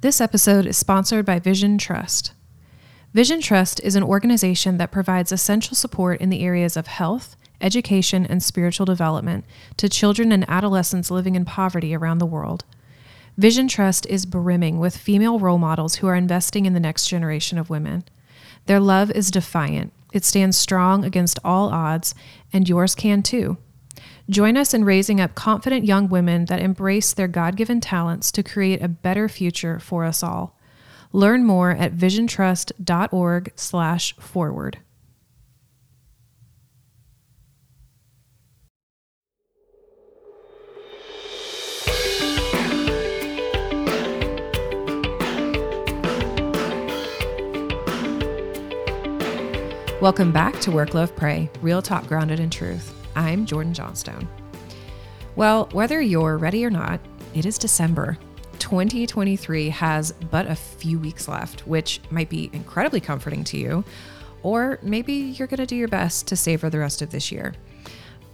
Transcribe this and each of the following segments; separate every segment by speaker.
Speaker 1: This episode is sponsored by Vision Trust. Vision Trust is an organization that provides essential support in the areas of health, education, and spiritual development to children and adolescents living in poverty around the world. Vision Trust is brimming with female role models who are investing in the next generation of women. Their love is defiant, it stands strong against all odds, and yours can too. Join us in raising up confident young women that embrace their God given talents to create a better future for us all. Learn more at visiontrust.org slash 4word. Welcome back to Work Love Pray, Real Talk Grounded in Truth. I'm Jordan Johnstone. Well, whether you're ready or not, it is December. 2023 has but a few weeks left, which might be incredibly comforting to you, or maybe you're going to do your best to savor the rest of this year.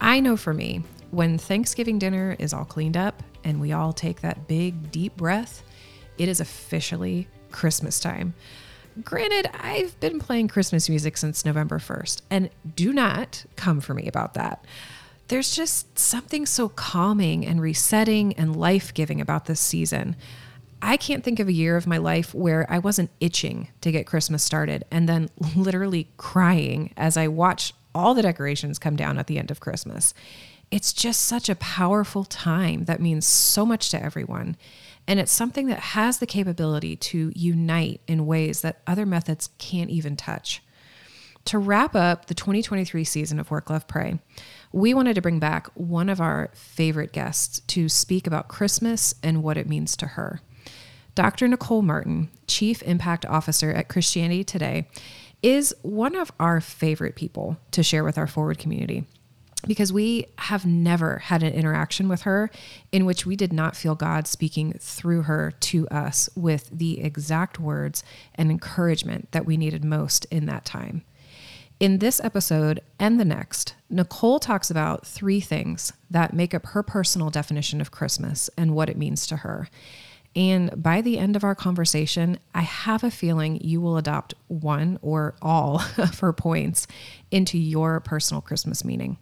Speaker 1: I know for me, when Thanksgiving dinner is all cleaned up and we all take that big, deep breath, it is officially Christmas time. Granted, I've been playing Christmas music since November 1st, and do not come for me about that. There's just something so calming and resetting and life giving about this season. I can't think of a year of my life where I wasn't itching to get Christmas started and then literally crying as I watch all the decorations come down at the end of Christmas. It's just such a powerful time that means so much to everyone. And it's something that has the capability to unite in ways that other methods can't even touch. To wrap up the 2023 season of Work, Love, Pray, we wanted to bring back one of our favorite guests to speak about Christmas and what it means to her. Dr. Nicole Martin, Chief Impact Officer at Christianity Today, is one of our favorite people to share with our 4word community because we have never had an interaction with her in which we did not feel God speaking through her to us with the exact words and encouragement that we needed most in that time. In this episode and the next, Nicole talks about three things that make up her personal definition of Christmas and what it means to her. And by the end of our conversation, I have a feeling you will adopt one or all of her points into your personal Christmas meaning.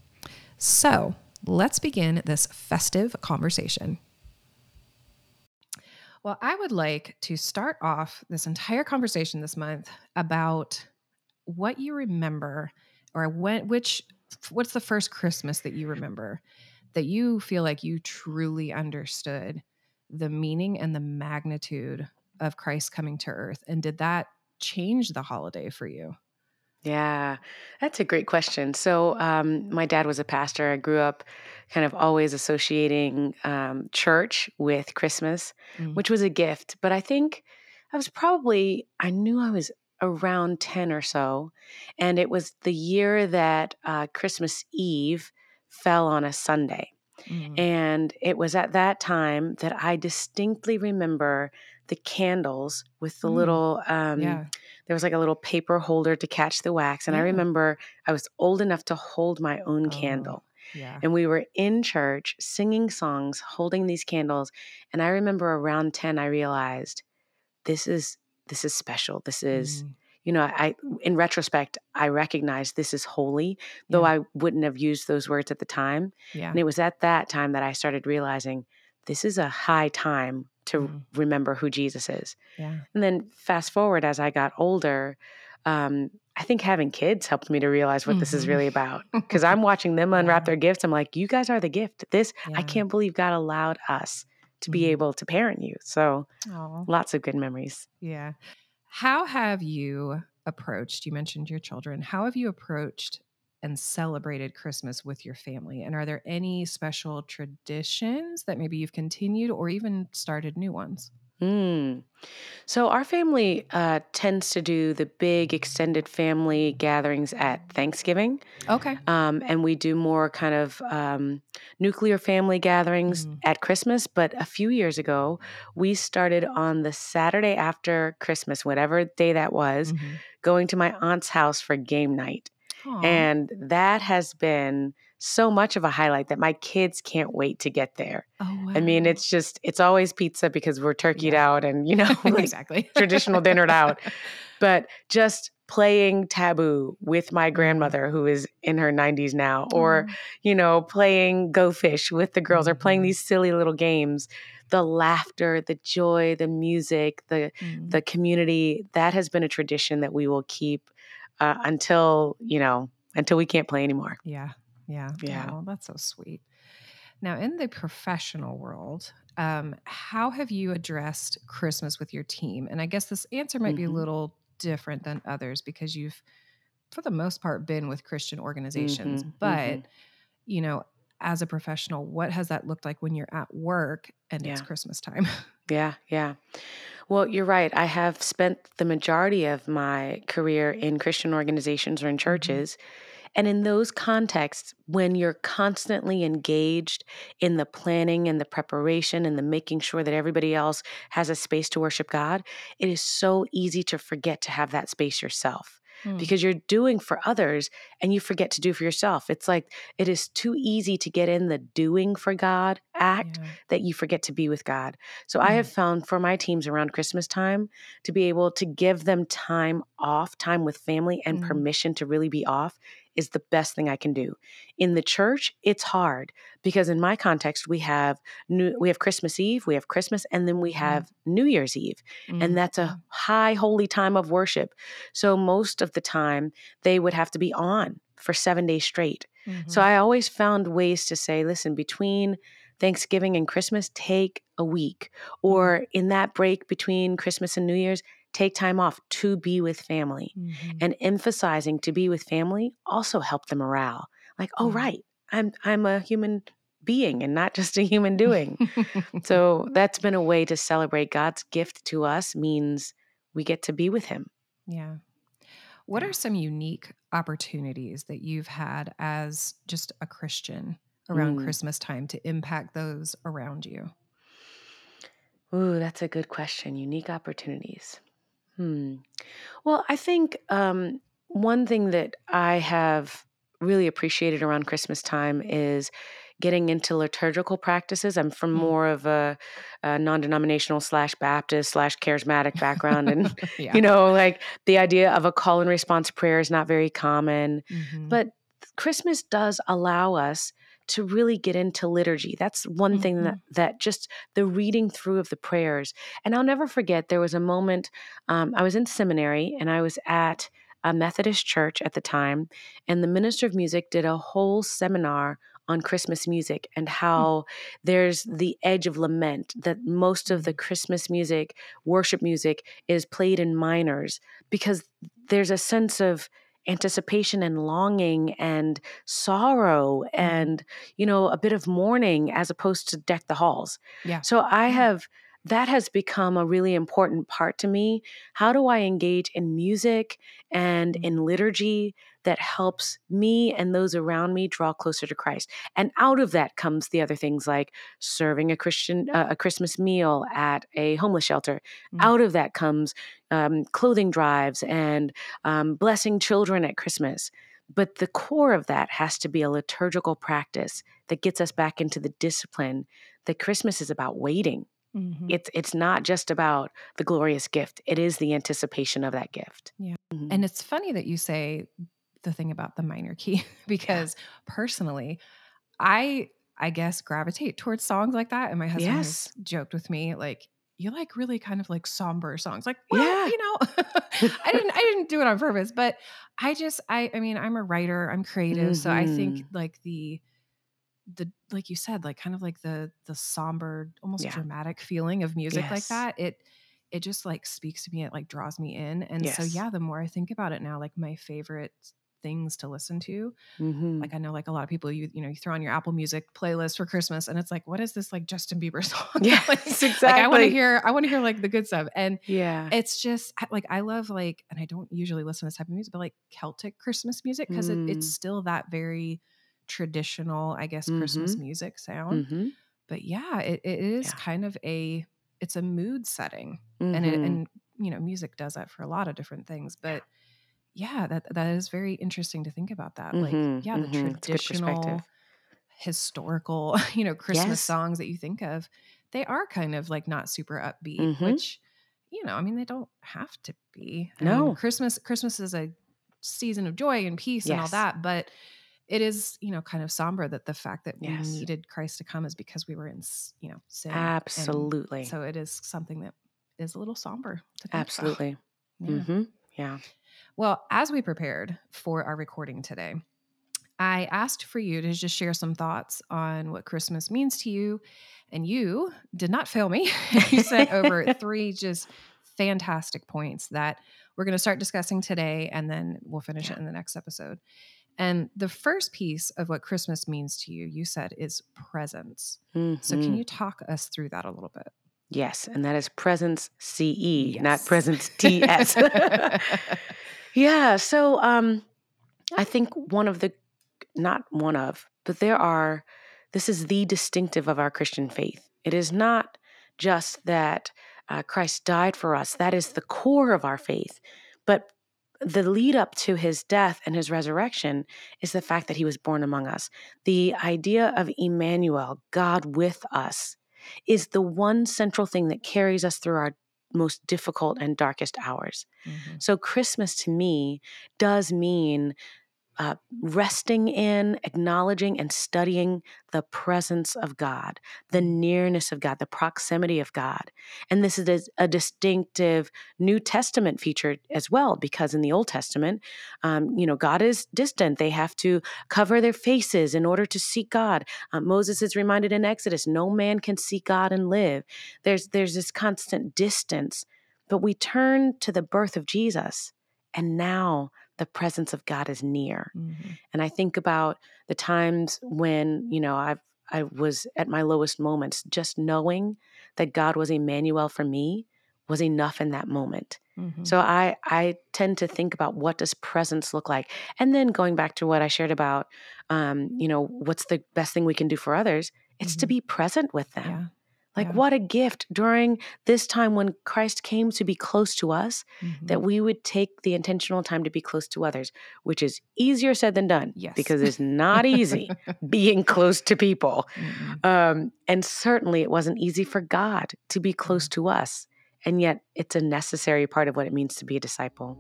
Speaker 1: So let's begin this festive conversation. Well, I would like to start off this entire conversation this month about what you remember or when which what's the first Christmas that you remember that you feel like you truly understood the meaning and the magnitude of Christ coming to earth and did that change the holiday for you?
Speaker 2: Yeah, that's a great question. So, um, my dad was a pastor. I grew up kind of always associating um, church with Christmas, mm. which was a gift. But I think I was probably, I knew I was around 10 or so. And it was the year that uh, Christmas Eve fell on a Sunday. Mm. And it was at that time that I distinctly remember the candles with the mm. little um, yeah there was like a little paper holder to catch the wax. And yeah. I remember I was old enough to hold my own oh, candle. Yeah. And we were in church singing songs, holding these candles. And I remember around 10, I realized this is this is special. This is, mm. you know, I in retrospect, I recognize this is holy, though yeah. I wouldn't have used those words at the time. Yeah. And it was at that time that I started realizing this is a high time to mm. remember who Jesus is. Yeah. And then fast forward as I got older, um, I think having kids helped me to realize what mm-hmm. this is really mm-hmm. about. Because I'm watching them unwrap yeah. their gifts. I'm like, you guys are the gift. This, yeah. I can't believe God allowed us to be mm-hmm. able to parent you. So Aww. lots of good memories.
Speaker 1: Yeah. How have you approached, you mentioned your children, how have you approached and celebrated Christmas with your family? And are there any special traditions that maybe you've continued or even started new ones?
Speaker 2: Mm. So, our family uh, tends to do the big extended family gatherings at Thanksgiving.
Speaker 1: Okay.
Speaker 2: Um, and we do more kind of um, nuclear family gatherings mm. at Christmas. But a few years ago, we started on the Saturday after Christmas, whatever day that was, mm-hmm. going to my aunt's house for game night. Aww. And that has been so much of a highlight that my kids can't wait to get there.
Speaker 1: Oh, wow.
Speaker 2: I mean, it's just it's always pizza because we're turkeyed
Speaker 1: Yeah.
Speaker 2: out and you know
Speaker 1: exactly.
Speaker 2: traditional dinnered out. But just playing taboo with my
Speaker 1: Mm.
Speaker 2: grandmother who is in her 90s now or
Speaker 1: Oh,
Speaker 2: you know playing go fish with the girls or playing
Speaker 1: Mhm.
Speaker 2: these silly little games the laughter the joy the music the
Speaker 1: mm.
Speaker 2: the community that has been a tradition that we will keep uh, until you know until we can't play anymore
Speaker 1: Yeah. Yeah.
Speaker 2: Yeah.
Speaker 1: Oh, that's so sweet. Now, in the professional world, um, how have you addressed Christmas with your team? And I guess this answer might be a
Speaker 2: Mhm.
Speaker 1: little different than others because you've, for the most part, been with Christian organizations.
Speaker 2: Mhm,
Speaker 1: But,
Speaker 2: mhm.
Speaker 1: you know, as a professional, what has that looked like when you're at work and it's Christmas time?
Speaker 2: Yeah, yeah. Well, you're right. I have spent the majority of my career in Christian organizations or in mm-hmm. churches. And in those contexts, when you're constantly engaged in the planning and the preparation and the making sure that everybody else has a space to worship God, it is so easy to forget to have that space yourself
Speaker 1: Hmm.
Speaker 2: because you're doing for others and you forget to do for yourself. It's like it is too easy to get in the doing for God act
Speaker 1: Yeah.
Speaker 2: that you forget to be with God. So I
Speaker 1: Mm.
Speaker 2: have found for my teams around Christmas time to be able to give them time off, time with family, and
Speaker 1: Mm.
Speaker 2: permission to really be off is the best thing I can do. In the church, it's hard because in my context, we have new, we have Christmas Eve, we have Christmas, and then we
Speaker 1: Mhm.
Speaker 2: have New Year's Eve,
Speaker 1: Mm.
Speaker 2: and that's a high holy time of worship. So most of the time, they would have to be on for seven days straight. So
Speaker 1: Mhm.
Speaker 2: I always found ways to say, listen, between Thanksgiving and Christmas, take a week. Or in that break between Christmas and New Year's, take time off to be with family.
Speaker 1: Mhm.
Speaker 2: And emphasizing to be with family also helped the morale. Like, oh
Speaker 1: Yeah.
Speaker 2: right, I'm I'm a human being and not just a human doing. so that's been a way to celebrate God's gift to us means we get to be with him.
Speaker 1: Yeah. What are some unique opportunities that you've had as just a Christian around
Speaker 2: Mm.
Speaker 1: Christmas time to impact those around you?
Speaker 2: Ooh, that's a good question. Unique opportunities. Hmm. Well, I think um, one thing that I have really appreciated around Christmas time is getting into liturgical practices. I'm from
Speaker 1: Mm.
Speaker 2: more of a, a non-denominational slash Baptist slash charismatic background, and
Speaker 1: yeah.
Speaker 2: you know, like the idea of a call and response prayer is not very common.
Speaker 1: Mhm.
Speaker 2: But Christmas does allow us to really get into liturgy. That's one thing that mm-hmm. that just the reading through of the prayers. And I'll never forget there was a moment um, I was in seminary and I was at a Methodist church at the time, and the minister of music did a whole seminar on Christmas music and mm. how there's the edge of lament that most of the mm-hmm. Christmas music, worship music, is played in minors because there's a sense of anticipation and longing and sorrow and you know a bit of mourning as opposed to deck the halls
Speaker 1: Yeah.
Speaker 2: so i have that has become a really important part to me how do i engage in music and
Speaker 1: Mm.
Speaker 2: in liturgy that helps me and those around me draw closer to christ and out of that comes the other things like serving a christian uh, a christmas meal at a homeless shelter
Speaker 1: Mm.
Speaker 2: out of that comes um, clothing drives and um, blessing children at Christmas. But the core of that has to be a liturgical practice that gets us back into the discipline that Christmas is about waiting.
Speaker 1: Mhm.
Speaker 2: It's it's not just about the glorious gift. It is the anticipation of that gift.
Speaker 1: Yeah.
Speaker 2: Mhm.
Speaker 1: And it's funny that you say the thing about the minor key because personally, I I guess gravitate towards songs like that. And my husband
Speaker 2: Yes.
Speaker 1: joked with me, like, you like really kind of like somber songs. Like, well,
Speaker 2: Yeah.
Speaker 1: you know, I didn't I didn't do it on purpose, but I just I I mean, I'm a writer, I'm creative. So I think
Speaker 2: Mhm.
Speaker 1: like the the like you said, like kind of like the the somber, almost
Speaker 2: Yeah.
Speaker 1: dramatic feeling of music like that. It it just like speaks to me, it like draws me in. And so yeah, the more I think about it now, like my favorite things to listen to.
Speaker 2: Mhm.
Speaker 1: Like I know like a lot of people you you know, you throw on your Apple Music playlist for Christmas and it's like, what is this like Justin Bieber song?
Speaker 2: Yes,
Speaker 1: like,
Speaker 2: exactly.
Speaker 1: like I want to hear I want to hear like the good stuff. And
Speaker 2: yeah.
Speaker 1: it's just like I love like, and I don't usually listen to this type of music, but like Celtic Christmas music because it,
Speaker 2: Mm.
Speaker 1: it's still that very traditional, I guess, Christmas
Speaker 2: Mhm.
Speaker 1: music sound.
Speaker 2: hmm
Speaker 1: But yeah, it, it is
Speaker 2: Yeah.
Speaker 1: kind of a it's a mood setting, and it,
Speaker 2: Mhm.
Speaker 1: and you know music does that for a lot of different things. But yeah, that that is very interesting to think about that.
Speaker 2: Mhm,
Speaker 1: Like, yeah, the
Speaker 2: mhm. A
Speaker 1: traditional historical, you know, Christmas
Speaker 2: Yes.
Speaker 1: songs that you think of, they are kind of like not super upbeat,
Speaker 2: Mhm.
Speaker 1: which, you know, I mean, they don't have to be. I
Speaker 2: No.
Speaker 1: mean, Christmas Christmas is a season of joy and peace and all that, but it is, you know, kind of somber that the fact that
Speaker 2: Yes.
Speaker 1: we needed Christ to come is because we were in, you know, sin. and
Speaker 2: Absolutely.
Speaker 1: So it is something that is a little somber to think about.
Speaker 2: Absolutely.
Speaker 1: Yeah.
Speaker 2: hmm Yeah.
Speaker 1: Well, as we prepared for our recording today, I asked for you to just share some thoughts on what Christmas means to you. And you did not fail me. you sent over three just fantastic points that we're going to start discussing today, and then we'll finish
Speaker 2: Yeah.
Speaker 1: it in the next episode. And the first piece of what Christmas means to you, you said, is presence. So, can
Speaker 2: Mhm.
Speaker 1: you talk us through that a little bit?
Speaker 2: Yes, and that is presence CE, not presence TS. yeah, so um I think one of the not one of, but there are this is the distinctive of our Christian faith. It is not just that uh, Christ died for us. That is the core of our faith. But the lead up to his death and his resurrection is the fact that he was born among us. The idea of Emmanuel, God with us, is the one central thing that carries us through our most difficult and darkest hours.
Speaker 1: Mhm.
Speaker 2: So, Christmas to me does mean uh, resting in, acknowledging, and studying the presence of God, the nearness of God, the proximity of God. And this is a distinctive New Testament feature as well, because in the Old Testament, um, you know, God is distant. They have to cover their faces in order to seek God. Uh, Moses is reminded in Exodus, no man can see God and live. There's there's this constant distance, but we turn to the birth of Jesus, and now the presence of God is near.
Speaker 1: Mhm.
Speaker 2: And I think about the times when, you know, I've I was at my lowest moments, just knowing that God was Emmanuel for me was enough in that moment.
Speaker 1: Mhm.
Speaker 2: So I I tend to think about what does presence look like, and then going back to what I shared about, um, you know, what's the best thing we can do for others? It's to
Speaker 1: Mhm.
Speaker 2: be present with them. Like
Speaker 1: yeah.
Speaker 2: what a gift during this time when Christ came to be close to us
Speaker 1: Mhm.
Speaker 2: that we would take the intentional time to be close to others, which is easier said than done
Speaker 1: Yes.
Speaker 2: because it's not easy being close to people.
Speaker 1: Mm-mm.
Speaker 2: Um, and certainly it wasn't easy for God to be close to us. And yet it's a necessary part of what it means to be a disciple.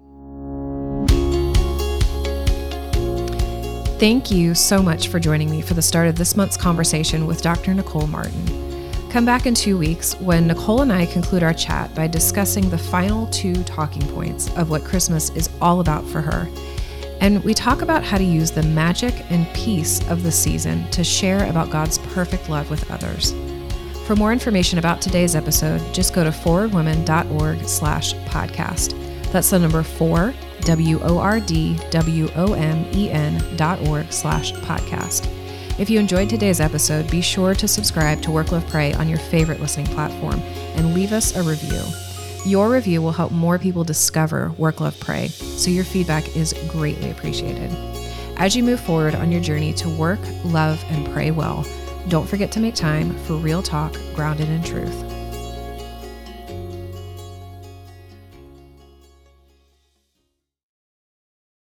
Speaker 1: Thank you so much for joining me for the start of this month's conversation with Dr. Nicole Martin. Come back in two weeks when Nicole and I conclude our chat by discussing the final two talking points of what Christmas is all about for her. And we talk about how to use the magic and peace of the season to share about God's perfect love with others. For more information about today's episode, just go to 4wordwomen.org slash podcast. That's the number four, W-O-R-D-W-O-M-E-N dot org slash podcast. If you enjoyed today's episode, be sure to subscribe to Work Love Pray on your favorite listening platform and leave us a review. Your review will help more people discover Work Love Pray, so your feedback is greatly appreciated. As you move forward on your journey to work, love, and pray well, don't forget to make time for real talk grounded in truth.